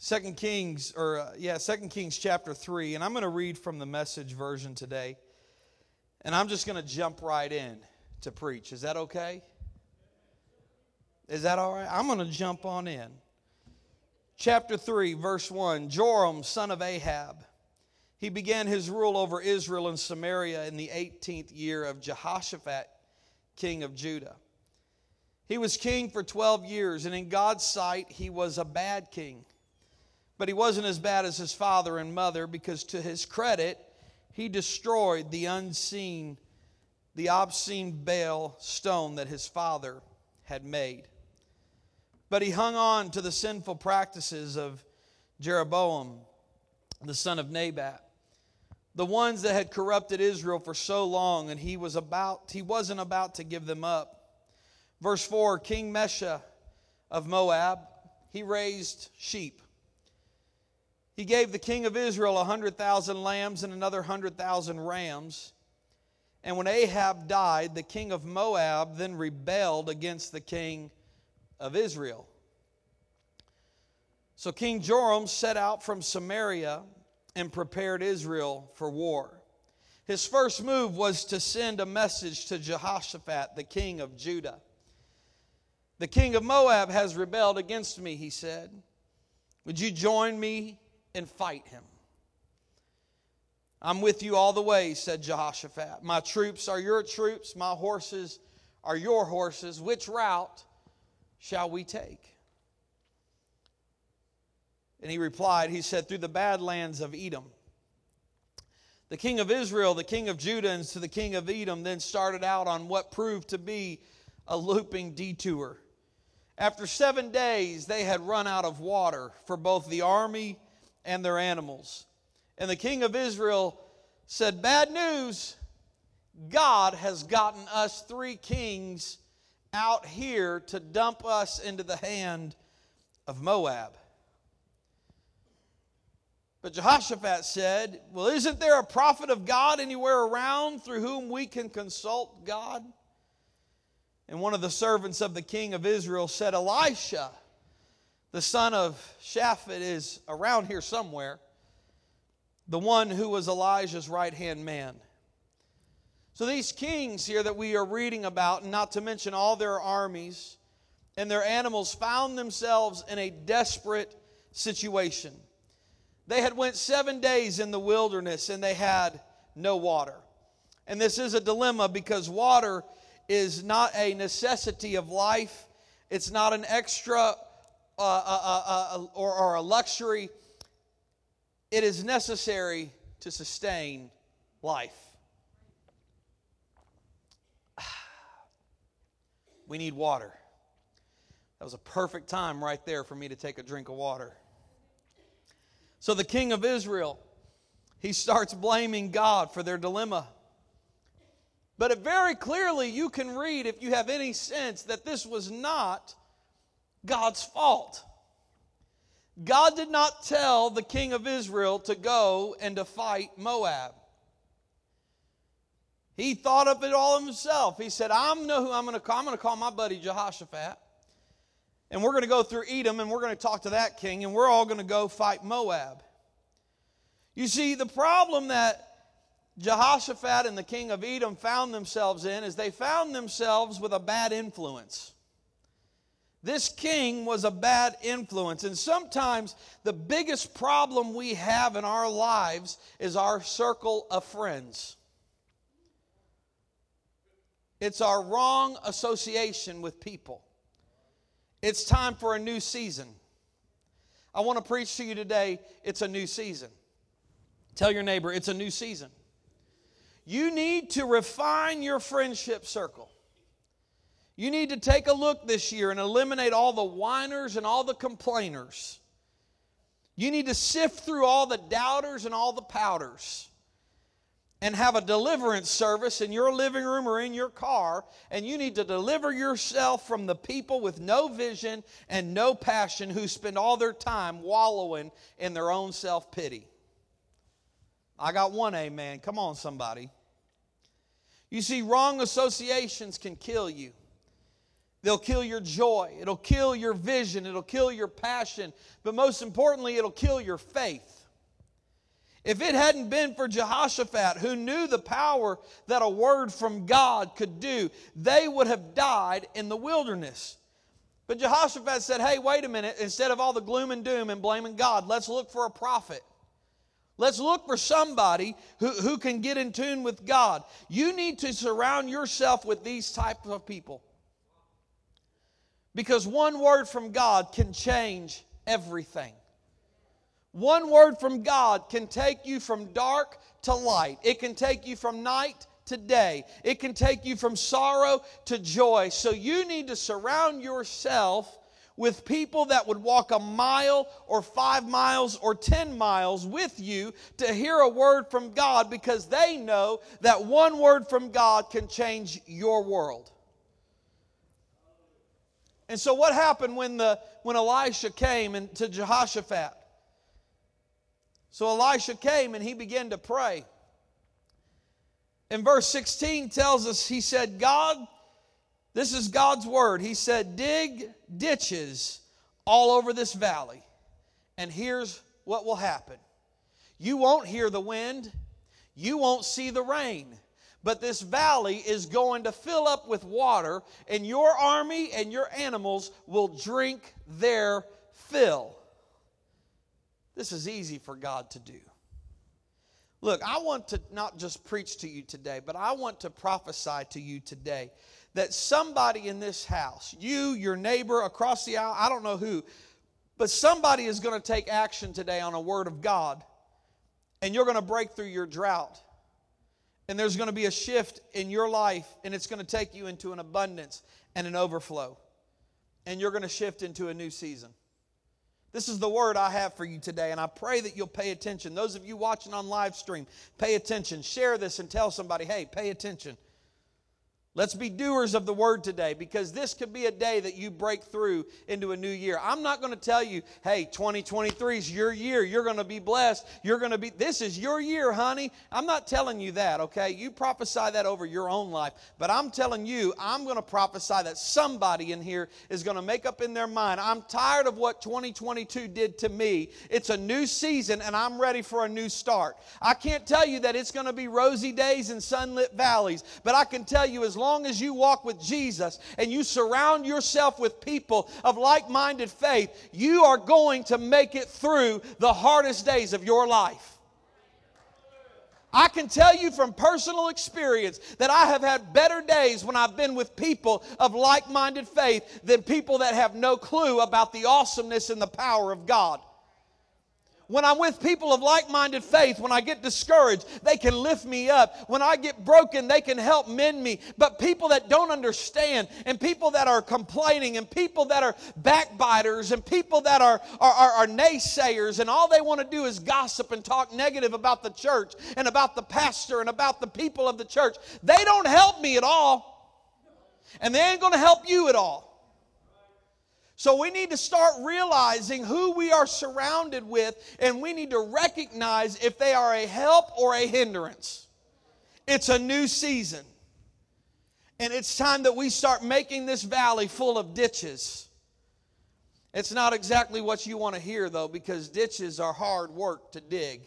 Second Kings, or uh, yeah, Second Kings chapter 3, and I'm going to read from the message version today. And I'm just going to jump right in to preach. Is that okay? Is that all right? I'm going to jump on in. Chapter 3, verse 1 Joram, son of Ahab. He began his rule over Israel and Samaria in the 18th year of Jehoshaphat, king of Judah. He was king for 12 years, and in God's sight, he was a bad king. But he wasn't as bad as his father and mother because, to his credit, he destroyed the unseen, the obscene Baal stone that his father had made. But he hung on to the sinful practices of Jeroboam, the son of Nebat, the ones that had corrupted Israel for so long, and he was about he wasn't about to give them up. Verse 4 King Mesha of Moab, he raised sheep he gave the king of Israel a hundred thousand lambs and another hundred thousand rams. And when Ahab died, the king of Moab then rebelled against the king of Israel. So King Joram set out from Samaria and prepared Israel for war. His first move was to send a message to Jehoshaphat, the king of Judah. The king of Moab has rebelled against me, he said. Would you join me and fight him. I'm with you all the way, said Jehoshaphat. My troops are your troops, my horses are your horses. Which route shall we take? And he replied, He said, Through the badlands of Edom. The king of Israel, the king of Judah, and to the king of Edom then started out on what proved to be a looping detour. After seven days, they had run out of water for both the army and their animals. And the king of Israel said, Bad news. God has gotten us three kings out here to dump us into the hand of Moab. But Jehoshaphat said, Well, isn't there a prophet of God anywhere around through whom we can consult God? And one of the servants of the king of Israel said, Elisha the son of Shaphat, is around here somewhere, the one who was Elijah's right hand man. So, these kings here that we are reading about, and not to mention all their armies and their animals, found themselves in a desperate situation. They had went seven days in the wilderness and they had no water. And this is a dilemma because water is not a necessity of life. It's not an extra uh, uh, uh, or, or a luxury, it is necessary to sustain life. We need water. That was a perfect time right there for me to take a drink of water. So the king of Israel, he starts blaming God for their dilemma. But very clearly you can read, if you have any sense, that this was not God's fault. God did not tell the king of Israel to go and to fight Moab. He thought of it all himself. He said, I know who I'm going to call. I'm going to call my buddy Jehoshaphat. And we're going to go through Edom and we're going to talk to that king and we're all going to go fight Moab. You see, the problem that Jehoshaphat and the king of Edom found themselves in is they found themselves with a bad influence. This king was a bad influence. And sometimes the biggest problem we have in our lives is our circle of friends. It's our wrong association with people. It's time for a new season. I want to preach to you today it's a new season. Tell your neighbor it's a new season. You need to refine your friendship circle. You need to take a look this year and eliminate all the whiners and all the complainers. You need to sift through all the doubters and all the powders and have a deliverance service in your living room or in your car. And you need to deliver yourself from the people with no vision and no passion who spend all their time wallowing in their own self pity. I got one amen. Come on, somebody. You see, wrong associations can kill you. They'll kill your joy. It'll kill your vision. It'll kill your passion. But most importantly, it'll kill your faith. If it hadn't been for Jehoshaphat, who knew the power that a word from God could do, they would have died in the wilderness. But Jehoshaphat said, Hey, wait a minute. Instead of all the gloom and doom and blaming God, let's look for a prophet. Let's look for somebody who, who can get in tune with God. You need to surround yourself with these types of people. Because one word from God can change everything. One word from God can take you from dark to light. It can take you from night to day. It can take you from sorrow to joy. So you need to surround yourself with people that would walk a mile or five miles or 10 miles with you to hear a word from God because they know that one word from God can change your world. And so what happened when the when Elisha came and to Jehoshaphat? So Elisha came and he began to pray. And verse 16 tells us he said, God, this is God's word. He said, dig ditches all over this valley. And here's what will happen you won't hear the wind, you won't see the rain but this valley is going to fill up with water, and your army and your animals will drink their fill. This is easy for God to do. Look, I want to not just preach to you today, but I want to prophesy to you today that somebody in this house, you, your neighbor across the aisle, I don't know who, but somebody is going to take action today on a word of God, and you're going to break through your drought and there's going to be a shift in your life, and it's going to take you into an abundance and an overflow. And you're going to shift into a new season. This is the word I have for you today, and I pray that you'll pay attention. Those of you watching on live stream, pay attention. Share this and tell somebody, hey, pay attention. Let's be doers of the word today because this could be a day that you break through into a new year. I'm not going to tell you, hey, 2023 is your year. You're going to be blessed. You're going to be, this is your year, honey. I'm not telling you that, okay? You prophesy that over your own life. But I'm telling you, I'm going to prophesy that somebody in here is going to make up in their mind, I'm tired of what 2022 did to me. It's a new season and I'm ready for a new start. I can't tell you that it's going to be rosy days and sunlit valleys, but I can tell you as long long as you walk with Jesus and you surround yourself with people of like minded faith, you are going to make it through the hardest days of your life. I can tell you from personal experience that I have had better days when I've been with people of like minded faith than people that have no clue about the awesomeness and the power of God. When I'm with people of like minded faith, when I get discouraged, they can lift me up. When I get broken, they can help mend me. But people that don't understand, and people that are complaining, and people that are backbiters, and people that are, are, are, are naysayers, and all they want to do is gossip and talk negative about the church, and about the pastor, and about the people of the church, they don't help me at all. And they ain't going to help you at all. So we need to start realizing who we are surrounded with, and we need to recognize if they are a help or a hindrance. It's a new season. And it's time that we start making this valley full of ditches. It's not exactly what you want to hear, though, because ditches are hard work to dig.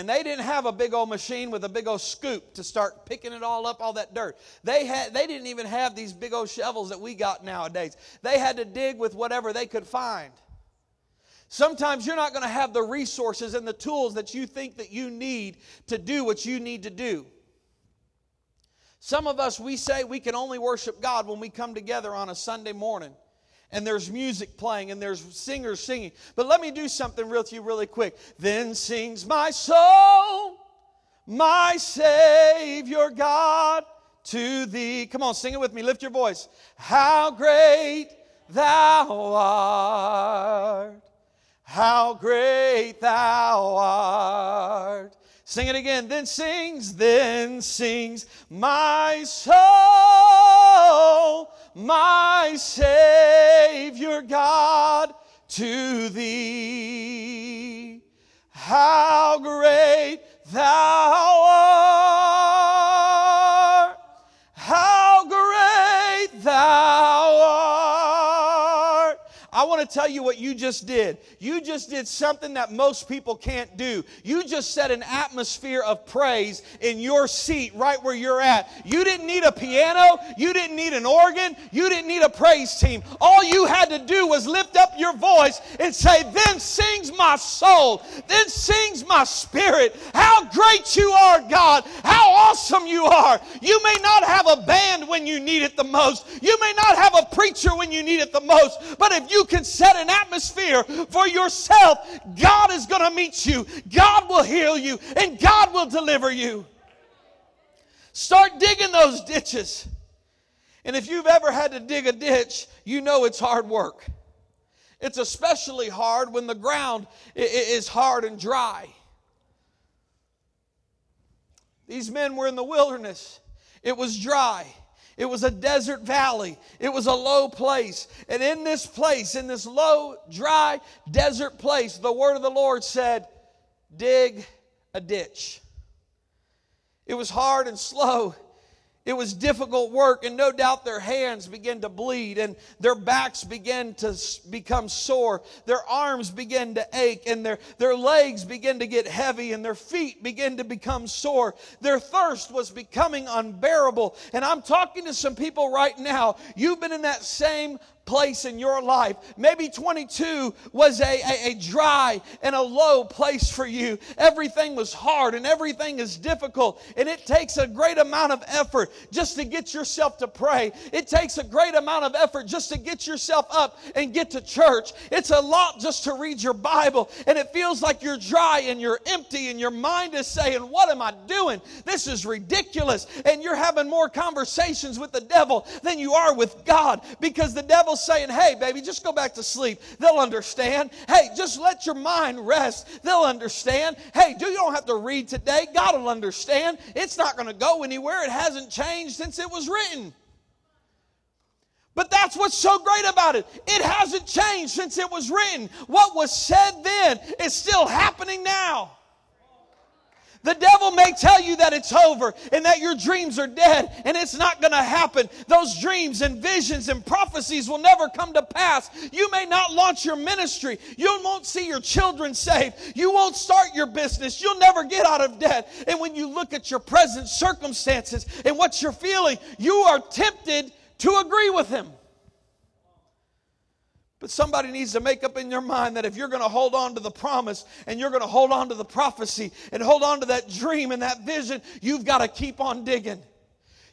And they didn't have a big old machine with a big old scoop to start picking it all up, all that dirt. They, had, they didn't even have these big old shovels that we got nowadays. They had to dig with whatever they could find. Sometimes you're not going to have the resources and the tools that you think that you need to do what you need to do. Some of us, we say we can only worship God when we come together on a Sunday morning and there's music playing and there's singers singing. But let me do something real to you really quick. Then sings my soul, my Savior God, to thee. Come on, sing it with me. Lift your voice. How great thou art. How great thou art. Sing it again. Then sings, then sings my soul, my Savior God, to thee. How great thou art! How tell you what you just did. You just did something that most people can't do. You just set an atmosphere of praise in your seat right where you're at. You didn't need a piano, you didn't need an organ, you didn't need a praise team. All you had to do was lift up your voice and say, Then sings my soul, then sings my spirit. How great you are, God! How awesome you are! You may not have a band when you need it the most, you may not have a preacher when you need it the most, but if you can set an atmosphere for yourself, God is going to meet you, God will heal you, and God will deliver you. Start digging those ditches. And if you've ever had to dig a ditch, you know it's hard work. It's especially hard when the ground is hard and dry. These men were in the wilderness, it was dry. It was a desert valley. It was a low place. And in this place, in this low, dry, desert place, the word of the Lord said, Dig a ditch. It was hard and slow. It was difficult work, and no doubt their hands began to bleed, and their backs began to become sore. Their arms began to ache, and their, their legs began to get heavy, and their feet began to become sore. Their thirst was becoming unbearable. And I'm talking to some people right now. You've been in that same place in your life. Maybe 22 was a, a, a, dry and a low place for you. Everything was hard and everything is difficult, and it takes a great amount of effort just to get yourself to pray. It takes a great amount of effort just to get yourself up and get to church. It's a lot just to read your Bible, and it feels like you're dry and you're empty, and your mind is saying, What am I doing? This is ridiculous. And you're having more conversations with the devil than you are with God because the devil saying, hey, baby, just go back to sleep. They'll understand. Hey, just let your mind rest. They'll understand. Hey, do you don't have to read today. God will understand. It's not going to go anywhere. It hasn't changed since it was written. But that's what's so great about it. It hasn't changed since it was written. What was said then is still happening now. The devil may tell you that it's over and that your dreams are dead and it's not going to happen. Those dreams and visions and prophecies will never come to pass. You may not launch your ministry. You won't see your children saved. You won't start your business. You'll never get out of debt. And when you look at your present circumstances and what you're feeling, you are tempted to agree with him. But somebody needs to make up in their mind that if you're going to hold on to the promise and you're going to hold on to the prophecy and hold on to that dream and that vision, you've got to keep on digging.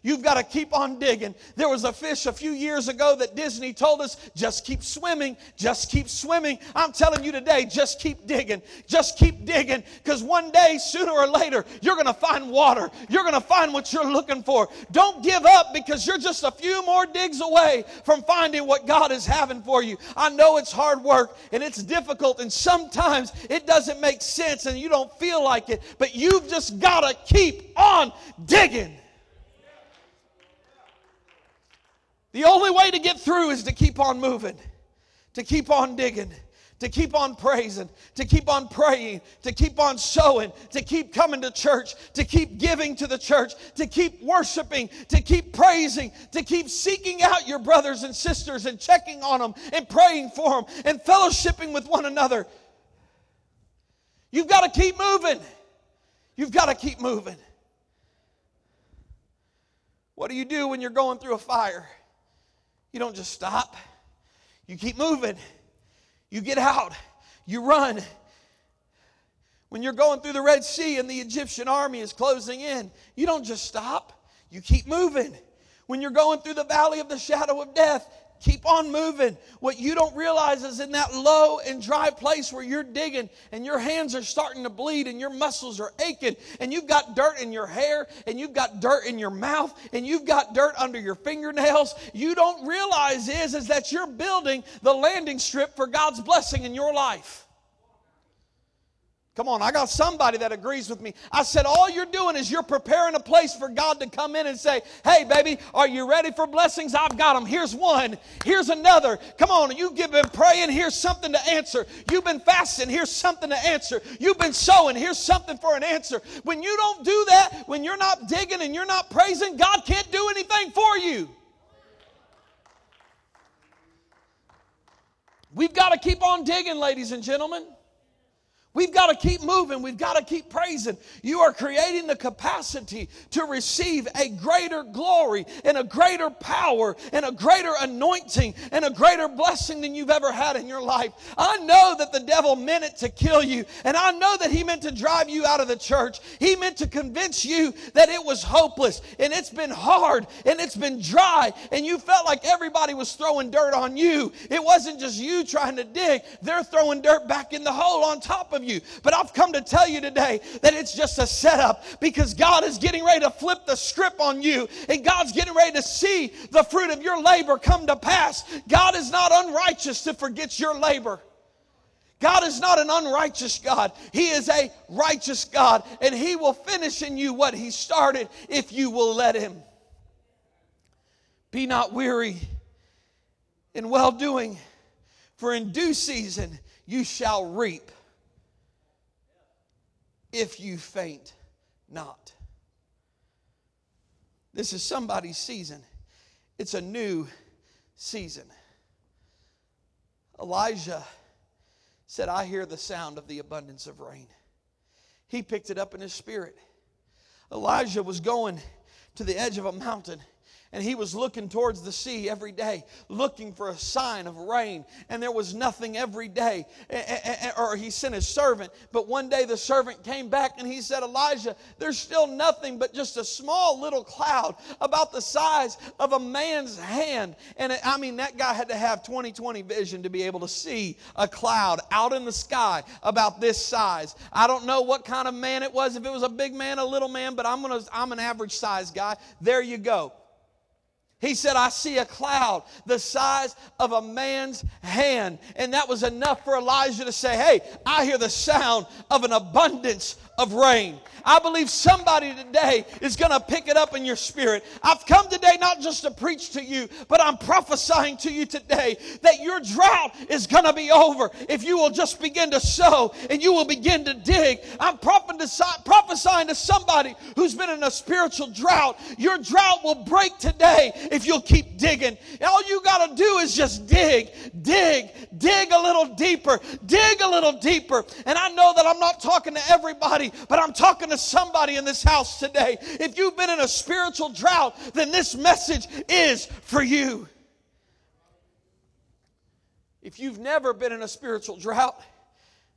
You've got to keep on digging. There was a fish a few years ago that Disney told us just keep swimming, just keep swimming. I'm telling you today, just keep digging, just keep digging because one day, sooner or later, you're going to find water. You're going to find what you're looking for. Don't give up because you're just a few more digs away from finding what God is having for you. I know it's hard work and it's difficult and sometimes it doesn't make sense and you don't feel like it, but you've just got to keep on digging. The only way to get through is to keep on moving, to keep on digging, to keep on praising, to keep on praying, to keep on sowing, to keep coming to church, to keep giving to the church, to keep worshiping, to keep praising, to keep seeking out your brothers and sisters and checking on them and praying for them and fellowshipping with one another. You've got to keep moving. You've got to keep moving. What do you do when you're going through a fire? You don't just stop, you keep moving. You get out, you run. When you're going through the Red Sea and the Egyptian army is closing in, you don't just stop, you keep moving. When you're going through the valley of the shadow of death, Keep on moving. What you don't realize is in that low and dry place where you're digging and your hands are starting to bleed and your muscles are aching and you've got dirt in your hair and you've got dirt in your mouth and you've got dirt under your fingernails, you don't realize is, is that you're building the landing strip for God's blessing in your life. Come on, I got somebody that agrees with me. I said, all you're doing is you're preparing a place for God to come in and say, hey, baby, are you ready for blessings? I've got them. Here's one. Here's another. Come on, you've been praying. Here's something to answer. You've been fasting. Here's something to answer. You've been sowing. Here's something for an answer. When you don't do that, when you're not digging and you're not praising, God can't do anything for you. We've got to keep on digging, ladies and gentlemen. We've got to keep moving. We've got to keep praising. You are creating the capacity to receive a greater glory and a greater power and a greater anointing and a greater blessing than you've ever had in your life. I know that the devil meant it to kill you, and I know that he meant to drive you out of the church. He meant to convince you that it was hopeless and it's been hard and it's been dry, and you felt like everybody was throwing dirt on you. It wasn't just you trying to dig, they're throwing dirt back in the hole on top of you you. But I've come to tell you today that it's just a setup because God is getting ready to flip the script on you and God's getting ready to see the fruit of your labor come to pass. God is not unrighteous to forget your labor. God is not an unrighteous God. He is a righteous God, and He will finish in you what He started if you will let Him. Be not weary in well doing, for in due season you shall reap if you faint not. This is somebody's season. It's a new season. Elijah said, I hear the sound of the abundance of rain. He picked it up in his spirit. Elijah was going to the edge of a mountain and he was looking towards the sea every day, looking for a sign of rain. And there was nothing every day. Or he sent his servant. But one day the servant came back and he said, Elijah, there's still nothing but just a small little cloud about the size of a man's hand. And I mean, that guy had to have 20 20 vision to be able to see a cloud out in the sky about this size. I don't know what kind of man it was, if it was a big man, a little man, but I'm, gonna, I'm an average size guy. There you go. He said, I see a cloud the size of a man's hand. And that was enough for Elijah to say, Hey, I hear the sound of an abundance of rain. I believe somebody today is going to pick it up in your spirit. I've come today not just to preach to you, but I'm prophesying to you today that your drought is going to be over if you will just begin to sow and you will begin to dig. I'm prophesying to somebody who's been in a spiritual drought. Your drought will break today if you'll keep digging. All you got to do is just dig, dig, dig a little deeper, dig a little deeper. And I know that I'm not talking to everybody, but I'm talking to somebody in this house today. If you've been in a spiritual drought, then this message is for you. If you've never been in a spiritual drought,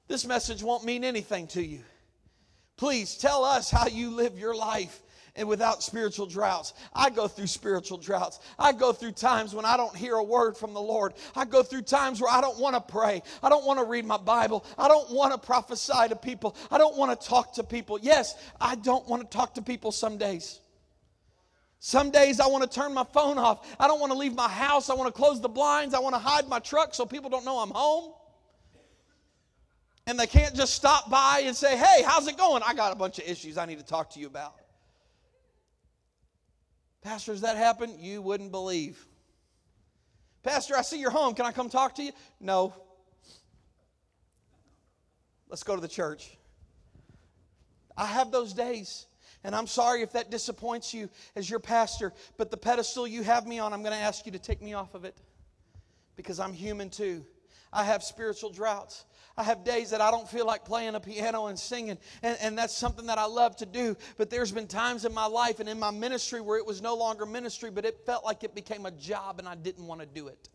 this message won't mean anything to you. Please tell us how you live your life and without spiritual droughts. I go through spiritual droughts. I go through times when I don't hear a word from the Lord. I go through times where I don't want to pray. I don't want to read my Bible. I don't want to prophesy to people. I don't want to talk to people. Yes, I don't want to talk to people some days. Some days I want to turn my phone off. I don't want to leave my house. I want to close the blinds. I want to hide my truck so people don't know I'm home. And they can't just stop by and say, hey, how's it going? I got a bunch of issues I need to talk to you about. Pastor, has that happened? You wouldn't believe. Pastor, I see you're home. Can I come talk to you? No. Let's go to the church. I have those days. And I'm sorry if that disappoints you as your pastor, but the pedestal you have me on, I'm going to ask you to take me off of it because I'm human too. I have spiritual droughts. I have days that I don't feel like playing a piano and singing, and, and that's something that I love to do. But there's been times in my life and in my ministry where it was no longer ministry, but it felt like it became a job and I didn't want to do it.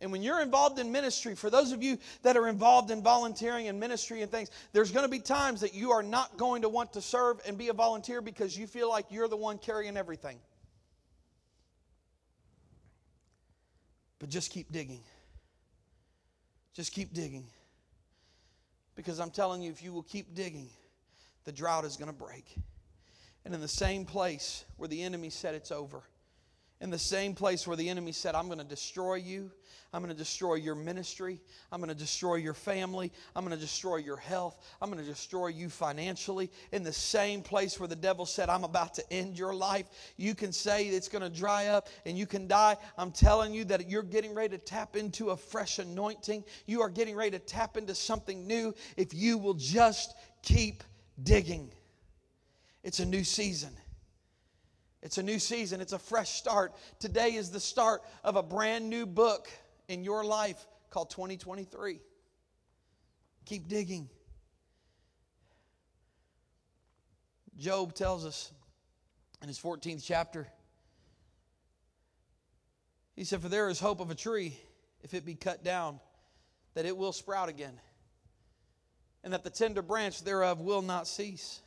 And when you're involved in ministry, for those of you that are involved in volunteering and ministry and things, there's going to be times that you are not going to want to serve and be a volunteer because you feel like you're the one carrying everything. But just keep digging. Just keep digging. Because I'm telling you, if you will keep digging, the drought is going to break. And in the same place where the enemy said it's over, in the same place where the enemy said, I'm going to destroy you, I'm going to destroy your ministry. I'm going to destroy your family. I'm going to destroy your health. I'm going to destroy you financially. In the same place where the devil said, I'm about to end your life, you can say it's going to dry up and you can die. I'm telling you that you're getting ready to tap into a fresh anointing. You are getting ready to tap into something new if you will just keep digging. It's a new season. It's a new season. It's a fresh start. Today is the start of a brand new book in your life called 2023. Keep digging. Job tells us in his 14th chapter, he said, For there is hope of a tree, if it be cut down, that it will sprout again, and that the tender branch thereof will not cease.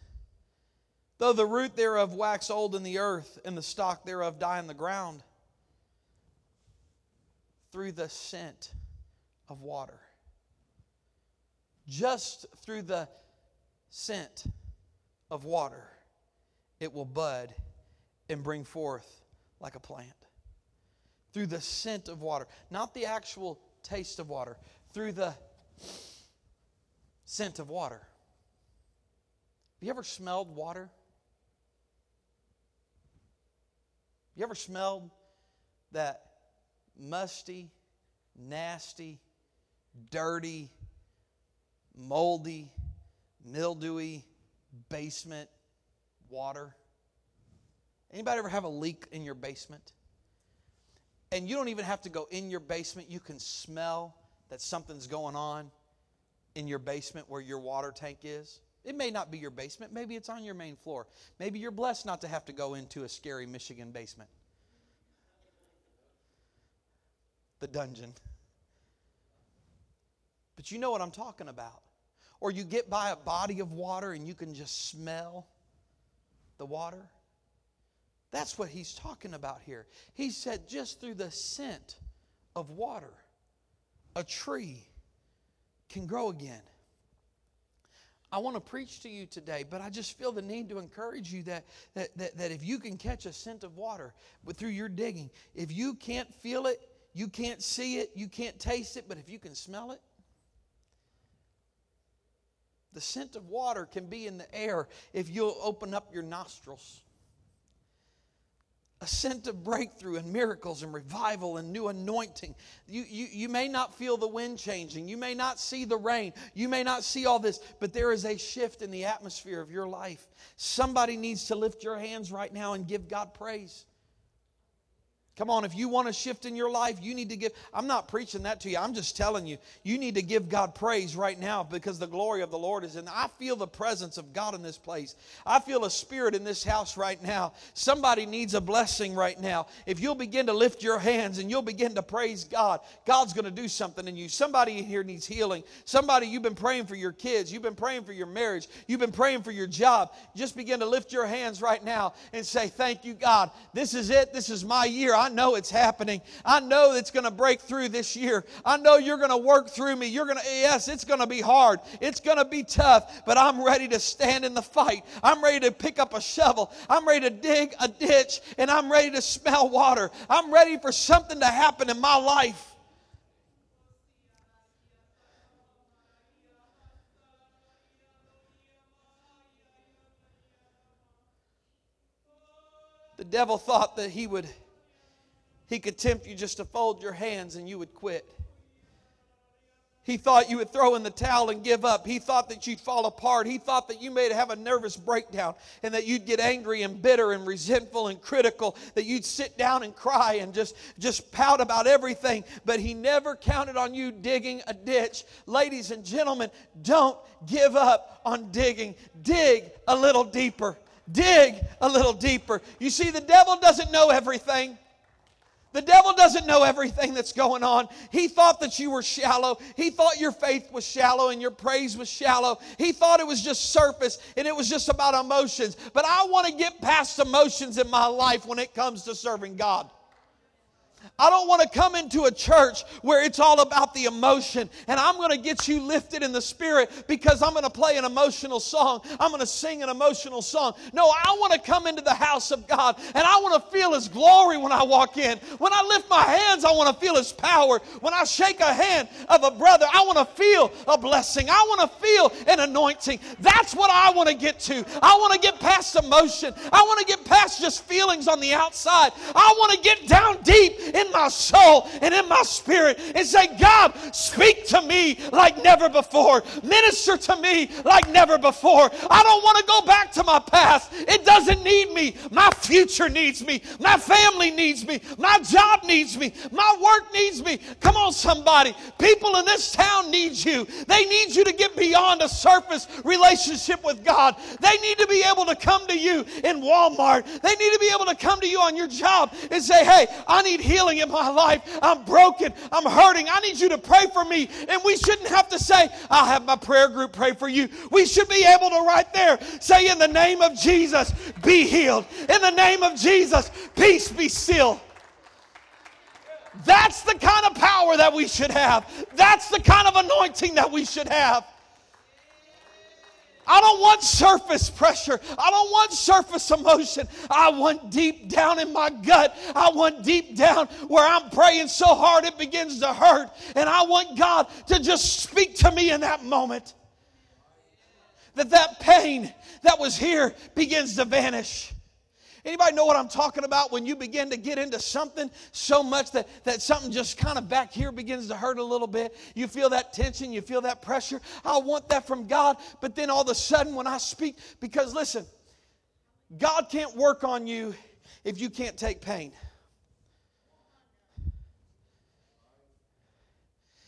Though the root thereof wax old in the earth, and the stock thereof die in the ground, through the scent of water. Just through the scent of water, it will bud and bring forth like a plant. Through the scent of water, not the actual taste of water, through the scent of water. Have you ever smelled water? You ever smelled that musty, nasty, dirty, moldy, mildewy basement water? Anybody ever have a leak in your basement? And you don't even have to go in your basement. You can smell that something's going on in your basement where your water tank is. It may not be your basement. Maybe it's on your main floor. Maybe you're blessed not to have to go into a scary Michigan basement. The dungeon. But you know what I'm talking about. Or you get by a body of water and you can just smell the water. That's what he's talking about here. He said, just through the scent of water, a tree can grow again. I want to preach to you today, but I just feel the need to encourage you that, that, that, that if you can catch a scent of water but through your digging, if you can't feel it, you can't see it, you can't taste it, but if you can smell it, the scent of water can be in the air if you'll open up your nostrils. A scent of breakthrough and miracles and revival and new anointing. You, you, you may not feel the wind changing. You may not see the rain. You may not see all this, but there is a shift in the atmosphere of your life. Somebody needs to lift your hands right now and give God praise. Come on, if you want a shift in your life, you need to give. I'm not preaching that to you. I'm just telling you, you need to give God praise right now because the glory of the Lord is in. I feel the presence of God in this place. I feel a spirit in this house right now. Somebody needs a blessing right now. If you'll begin to lift your hands and you'll begin to praise God, God's going to do something in you. Somebody in here needs healing. Somebody, you've been praying for your kids. You've been praying for your marriage. You've been praying for your job. Just begin to lift your hands right now and say, Thank you, God. This is it. This is my year. I know it's happening. I know it's going to break through this year. I know you're going to work through me. You're going to, yes, it's going to be hard. It's going to be tough, but I'm ready to stand in the fight. I'm ready to pick up a shovel. I'm ready to dig a ditch and I'm ready to smell water. I'm ready for something to happen in my life. The devil thought that he would he could tempt you just to fold your hands and you would quit. He thought you would throw in the towel and give up. He thought that you'd fall apart. He thought that you may have a nervous breakdown and that you'd get angry and bitter and resentful and critical, that you'd sit down and cry and just, just pout about everything. But he never counted on you digging a ditch. Ladies and gentlemen, don't give up on digging. Dig a little deeper. Dig a little deeper. You see, the devil doesn't know everything. The devil doesn't know everything that's going on. He thought that you were shallow. He thought your faith was shallow and your praise was shallow. He thought it was just surface and it was just about emotions. But I want to get past emotions in my life when it comes to serving God. I don't want to come into a church where it's all about the emotion and I'm going to get you lifted in the spirit because I'm going to play an emotional song. I'm going to sing an emotional song. No, I want to come into the house of God and I want to feel His glory when I walk in. When I lift my hands, I want to feel His power. When I shake a hand of a brother, I want to feel a blessing. I want to feel an anointing. That's what I want to get to. I want to get past emotion. I want to get past just feelings on the outside. I want to get down deep in my soul and in my spirit and say, God, speak to me like never before. Minister to me like never before. I don't want to go back to my past. It doesn't need me. My future needs me. My family needs me. My job needs me. My work needs me. Come on, somebody. People in this town need you. They need you to get beyond a surface relationship with God. They need to be able to come to you in Walmart. They need to be able to come to you on your job and say, Hey, I need healing in my life. I'm broken. I'm hurting. I need you to pray for me. And we shouldn't have to say, I'll have my prayer group pray for you. We should be able to right there say, In the name of Jesus, be healed. In the name of Jesus, peace be still. That's the kind of power that we should have. That's the kind of anointing that we should have. I don't want surface pressure. I don't want surface emotion. I want deep down in my gut. I want deep down where I'm praying so hard it begins to hurt. And I want God to just speak to me in that moment. That that pain that was here begins to vanish. Anybody know what I'm talking about when you begin to get into something so much that, that something just kind of back here begins to hurt a little bit? You feel that tension, you feel that pressure. I want that from God, but then all of a sudden when I speak, because listen, God can't work on you if you can't take pain.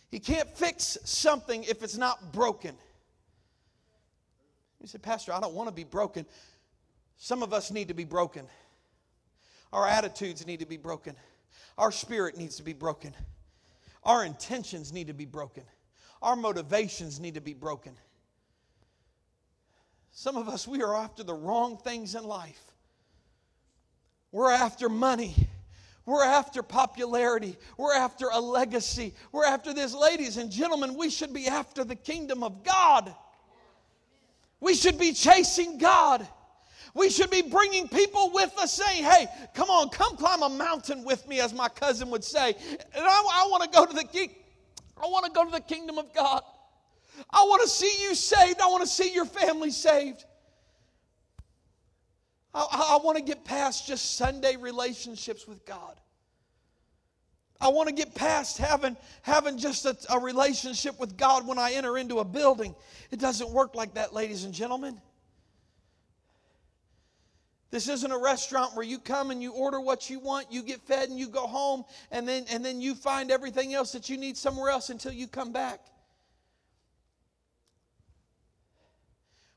He can't fix something if it's not broken. You said, Pastor, I don't want to be broken. Some of us need to be broken. Our attitudes need to be broken. Our spirit needs to be broken. Our intentions need to be broken. Our motivations need to be broken. Some of us, we are after the wrong things in life. We're after money. We're after popularity. We're after a legacy. We're after this. Ladies and gentlemen, we should be after the kingdom of God. We should be chasing God. We should be bringing people with us saying, hey, come on, come climb a mountain with me, as my cousin would say. And I, I want to go to the. I want to go to the kingdom of God. I want to see you saved. I want to see your family saved. I, I want to get past just Sunday relationships with God. I want to get past having, having just a, a relationship with God when I enter into a building. It doesn't work like that, ladies and gentlemen. This isn't a restaurant where you come and you order what you want, you get fed and you go home, and then, and then you find everything else that you need somewhere else until you come back.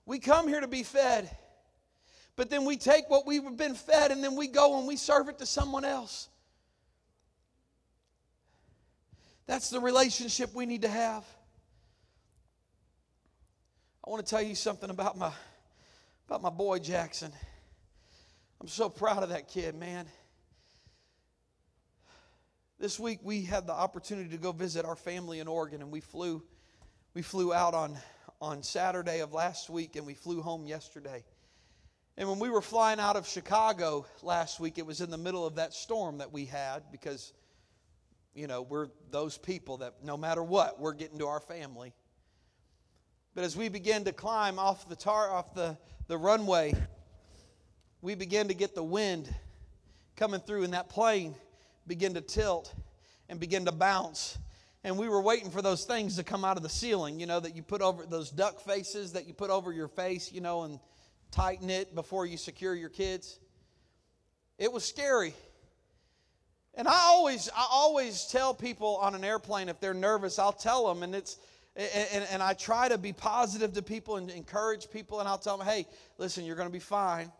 We come here to be fed, but then we take what we've been fed and then we go and we serve it to someone else. That's the relationship we need to have. I want to tell you something about my, about my boy Jackson. I'm so proud of that kid, man. This week we had the opportunity to go visit our family in Oregon and we flew we flew out on on Saturday of last week and we flew home yesterday. And when we were flying out of Chicago last week, it was in the middle of that storm that we had because you know, we're those people that no matter what, we're getting to our family. But as we began to climb off the tar off the, the runway, we began to get the wind coming through, and that plane began to tilt and begin to bounce. And we were waiting for those things to come out of the ceiling, you know, that you put over those duck faces that you put over your face, you know, and tighten it before you secure your kids. It was scary. And I always, I always tell people on an airplane if they're nervous, I'll tell them, and it's, and, and I try to be positive to people and encourage people, and I'll tell them, hey, listen, you're going to be fine.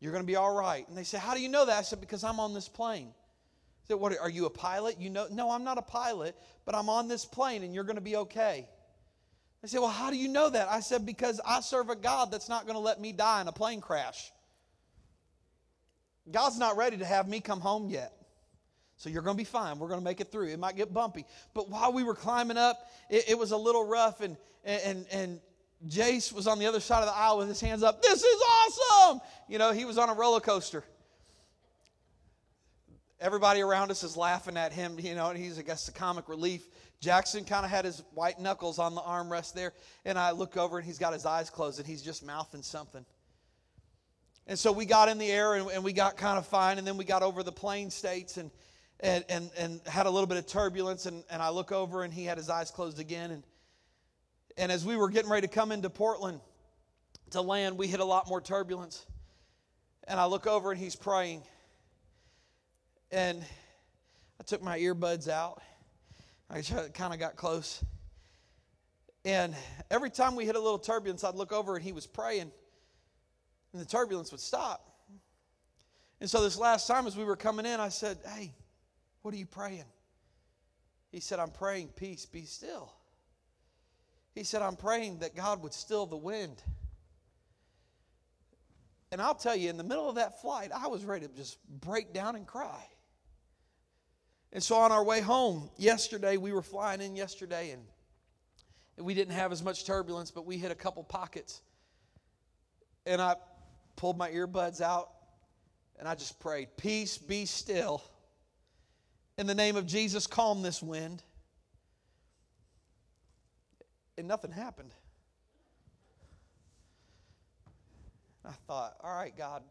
You're going to be all right. And they say, How do you know that? I said, Because I'm on this plane. I said, What are you a pilot? You know, no, I'm not a pilot, but I'm on this plane and you're going to be okay. They say, Well, how do you know that? I said, Because I serve a God that's not going to let me die in a plane crash. God's not ready to have me come home yet. So you're going to be fine. We're going to make it through. It might get bumpy. But while we were climbing up, it, it was a little rough, and, and, and Jace was on the other side of the aisle with his hands up. This is awesome. You know, he was on a roller coaster. Everybody around us is laughing at him, you know, and he's, I guess, the comic relief. Jackson kind of had his white knuckles on the armrest there, and I look over and he's got his eyes closed and he's just mouthing something. And so we got in the air and, and we got kind of fine, and then we got over the plain states, and, and, and, and had a little bit of turbulence. And, and I look over and he had his eyes closed again. And, and as we were getting ready to come into Portland to land, we hit a lot more turbulence. And I look over and he's praying. And I took my earbuds out. I kind of got close. And every time we hit a little turbulence, I'd look over and he was praying, and the turbulence would stop. And so this last time, as we were coming in, I said, Hey, what are you praying? He said, I'm praying, peace, be still. He said, I'm praying that God would still the wind. And I'll tell you, in the middle of that flight, I was ready to just break down and cry. And so on our way home yesterday, we were flying in yesterday, and we didn't have as much turbulence, but we hit a couple pockets. And I pulled my earbuds out and I just prayed, Peace, be still. In the name of Jesus, calm this wind. And nothing happened. I thought, all right, God,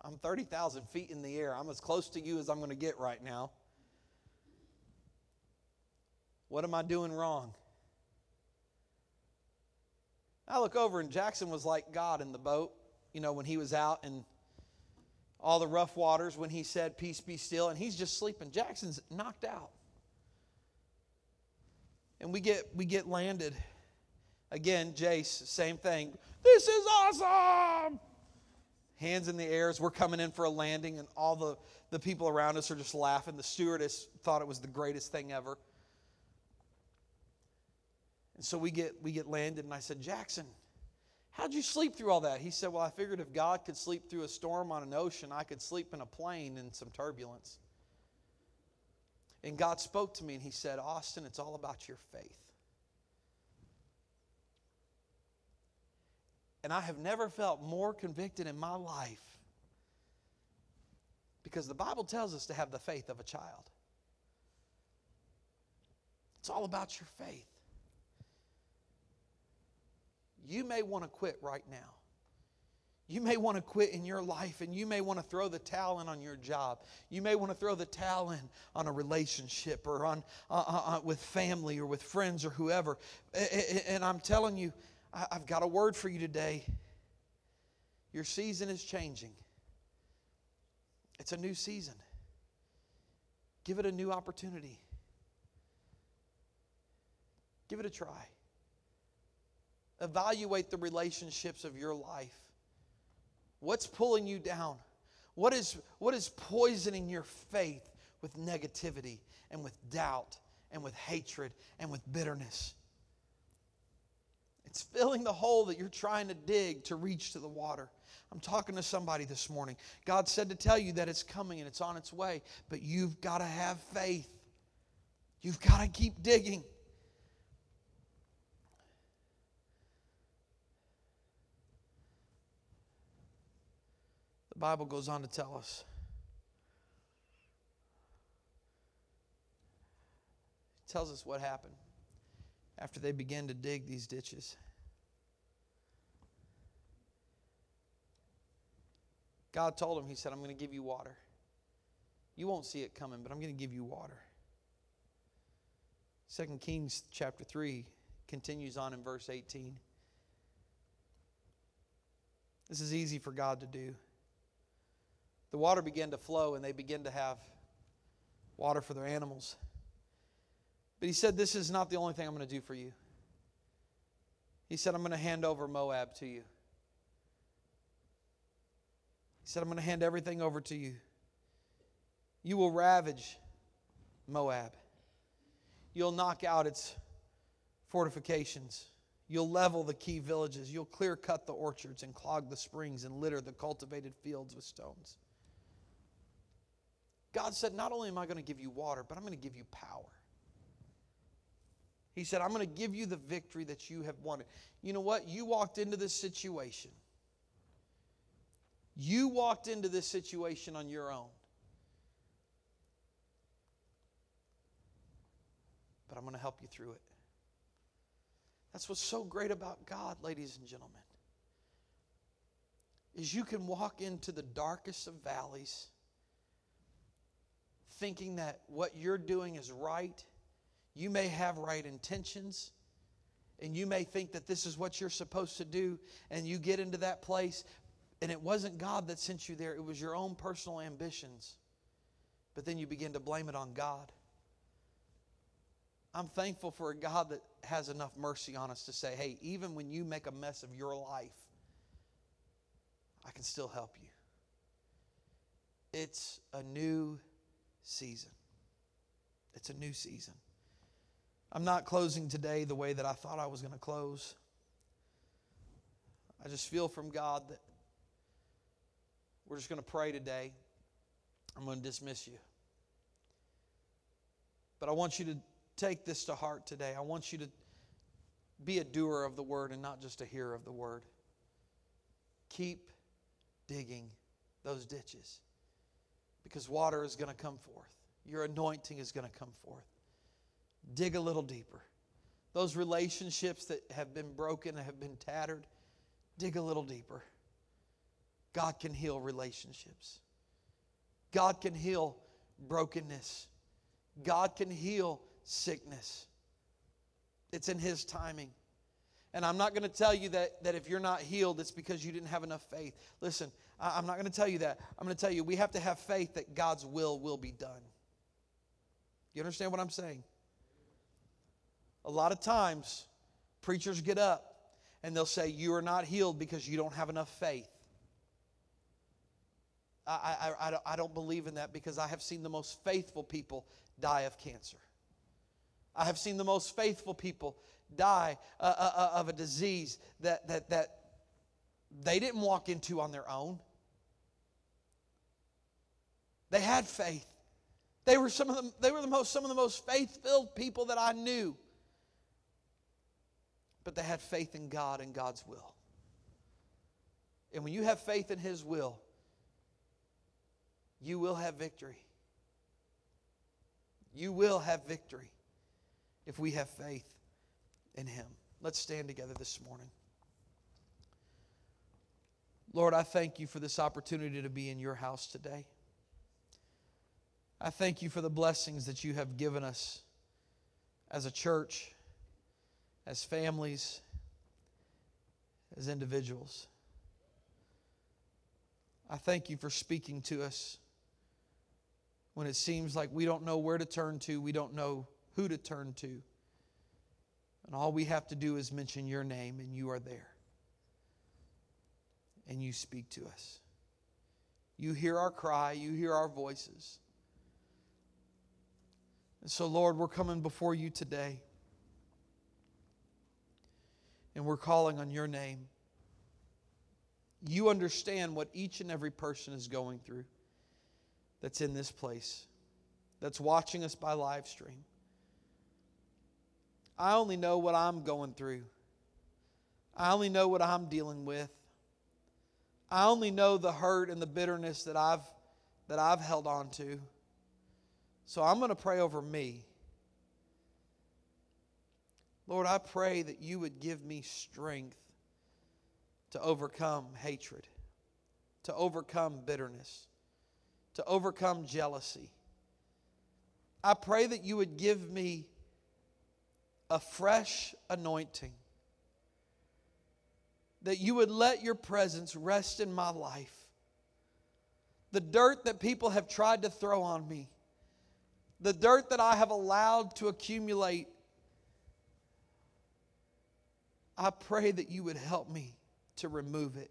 I'm 30,000 feet in the air. I'm as close to you as I'm going to get right now. What am I doing wrong? I look over and Jackson was like God in the boat, you know, when he was out in all the rough waters when he said, Peace be still, and he's just sleeping. Jackson's knocked out. And we get we get landed. Again, Jace, same thing. This is awesome. Hands in the air as we're coming in for a landing, and all the, the people around us are just laughing. The stewardess thought it was the greatest thing ever. And so we get we get landed, and I said, Jackson, how'd you sleep through all that? He said, Well, I figured if God could sleep through a storm on an ocean, I could sleep in a plane in some turbulence. And God spoke to me and he said, Austin, it's all about your faith. And I have never felt more convicted in my life because the Bible tells us to have the faith of a child. It's all about your faith. You may want to quit right now. You may want to quit in your life and you may want to throw the towel in on your job. You may want to throw the towel in on a relationship or on uh, uh, uh with family or with friends or whoever. And I'm telling you, I've got a word for you today. Your season is changing. It's a new season. Give it a new opportunity. Give it a try. Evaluate the relationships of your life. What's pulling you down? What is, what is poisoning your faith with negativity and with doubt and with hatred and with bitterness? It's filling the hole that you're trying to dig to reach to the water. I'm talking to somebody this morning. God said to tell you that it's coming and it's on its way, but you've got to have faith. You've got to keep digging. Bible goes on to tell us. It tells us what happened after they began to dig these ditches. God told him, He said, I'm going to give you water. You won't see it coming, but I'm going to give you water. 2 Kings chapter 3 continues on in verse 18. This is easy for God to do the water began to flow and they began to have water for their animals. But he said, This is not the only thing I'm going to do for you. He said, I'm going to hand over Moab to you. He said, I'm going to hand everything over to you. You will ravage Moab. You'll knock out its fortifications. You'll level the key villages. You'll clear cut the orchards and clog the springs and litter the cultivated fields with stones. God said, Not only am I going to give you water, but I'm going to give you power. He said, I'm going to give you the victory that you have wanted. You know what? You walked into this situation. You walked into this situation on your own. But I'm going to help you through it. That's what's so great about God, ladies and gentlemen. Is you can walk into the darkest of valleys thinking that what you're doing is right. You may have right intentions, and you may think that this is what you're supposed to do, and you get into that place, and it wasn't God that sent you there, it was your own personal ambitions. But then you begin to blame it on God. I'm thankful for a God that has enough mercy on us to say, hey, even when you make a mess of your life, I can still help you. It's a new season. It's a new season. I'm not closing today the way that I thought I was going to close. I just feel from God that we're just going to pray today. I'm going to dismiss you. But I want you to take this to heart today. I want you to be a doer of the word and not just a hearer of the word. Keep digging those ditches because water is going to come forth. Your anointing is going to come forth. Dig a little deeper. Those relationships that have been broken, have been tattered, dig a little deeper. God can heal relationships. God can heal brokenness. God can heal sickness. It's in His timing. And I'm not going to tell you that, that if you're not healed, it's because you didn't have enough faith. Listen, I, I'm not going to tell you that. I'm going to tell you we have to have faith that God's will will be done. You understand what I'm saying? A lot of times, preachers get up and they'll say, You are not healed because you don't have enough faith. I, I, I, don't believe in that because I have seen the most faithful people die of cancer. I have seen the most faithful people die uh, uh, uh, of a disease that, that, that they didn't walk into on their own. They had faith. They were some of the, they were the most, some of the most faith-filled people that I knew. But they had faith in God and God's will. And when you have faith in His will, you will have victory. You will have victory if we have faith in Him. Let's stand together this morning. Lord, I thank you for this opportunity to be in your house today. I thank you for the blessings that you have given us as a church, as families, as individuals. I thank you for speaking to us when it seems like we don't know where to turn to, we don't know who to turn to. And all we have to do is mention your name, and you are there. And you speak to us. You hear our cry, you hear our voices. And so, Lord, we're coming before you today. And we're calling on your name. You understand what each and every person is going through that's in this place, that's watching us by live stream. I only know what I'm going through. I only know what I'm dealing with. I only know the hurt and the bitterness that I've that I've held on to. So I'm going to pray over me. Lord, I pray that you would give me strength to overcome hatred, to overcome bitterness, to overcome jealousy. I pray that you would give me a fresh anointing, that you would let your presence rest in my life. The dirt that people have tried to throw on me, the dirt that I have allowed to accumulate, I pray that you would help me to remove it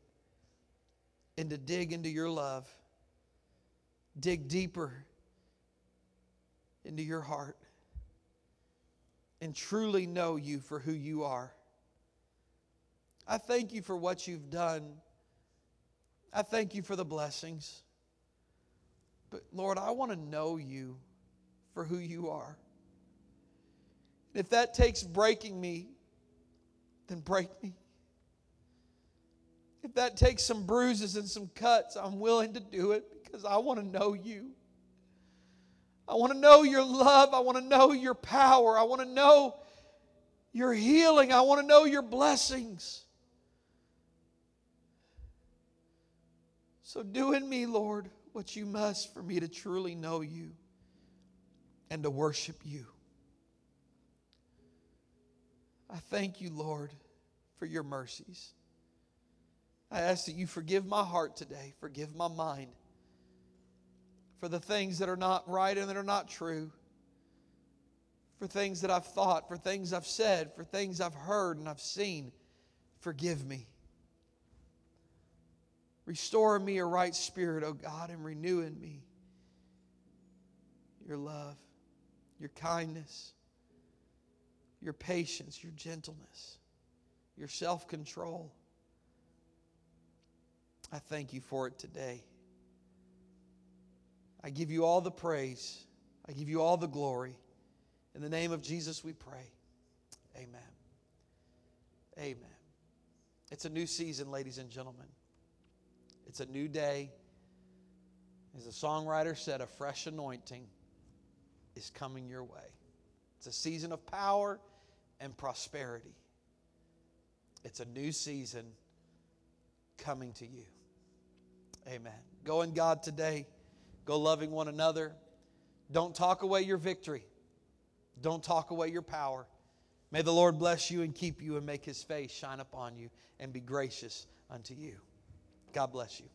and to dig into your love dig deeper into your heart and truly know you for who you are. I thank you for what you've done. I thank you for the blessings. But Lord, I want to know you for who you are. If that takes breaking me, then break me. If that takes some bruises and some cuts, I'm willing to do it because I want to know you. I want to know your love. I want to know your power. I want to know your healing. I want to know your blessings. So do in me, Lord, what you must for me to truly know you and to worship you. I thank you, Lord, for your mercies. I ask that you forgive my heart today, forgive my mind for the things that are not right and that are not true, for things that I've thought, for things I've said, for things I've heard and I've seen. Forgive me. Restore me a right spirit, O oh God, and renew in me your love, your kindness, your patience, your gentleness, your self control. I thank you for it today. I give you all the praise. I give you all the glory. In the name of Jesus, we pray. Amen. Amen. It's a new season, ladies and gentlemen. It's a new day. As the songwriter said, a fresh anointing is coming your way. It's a season of power and prosperity. It's a new season coming to you. Amen. Go in God today. Go loving one another. Don't talk away your victory. Don't talk away your power. May the Lord bless you and keep you and make his face shine upon you and be gracious unto you. God bless you.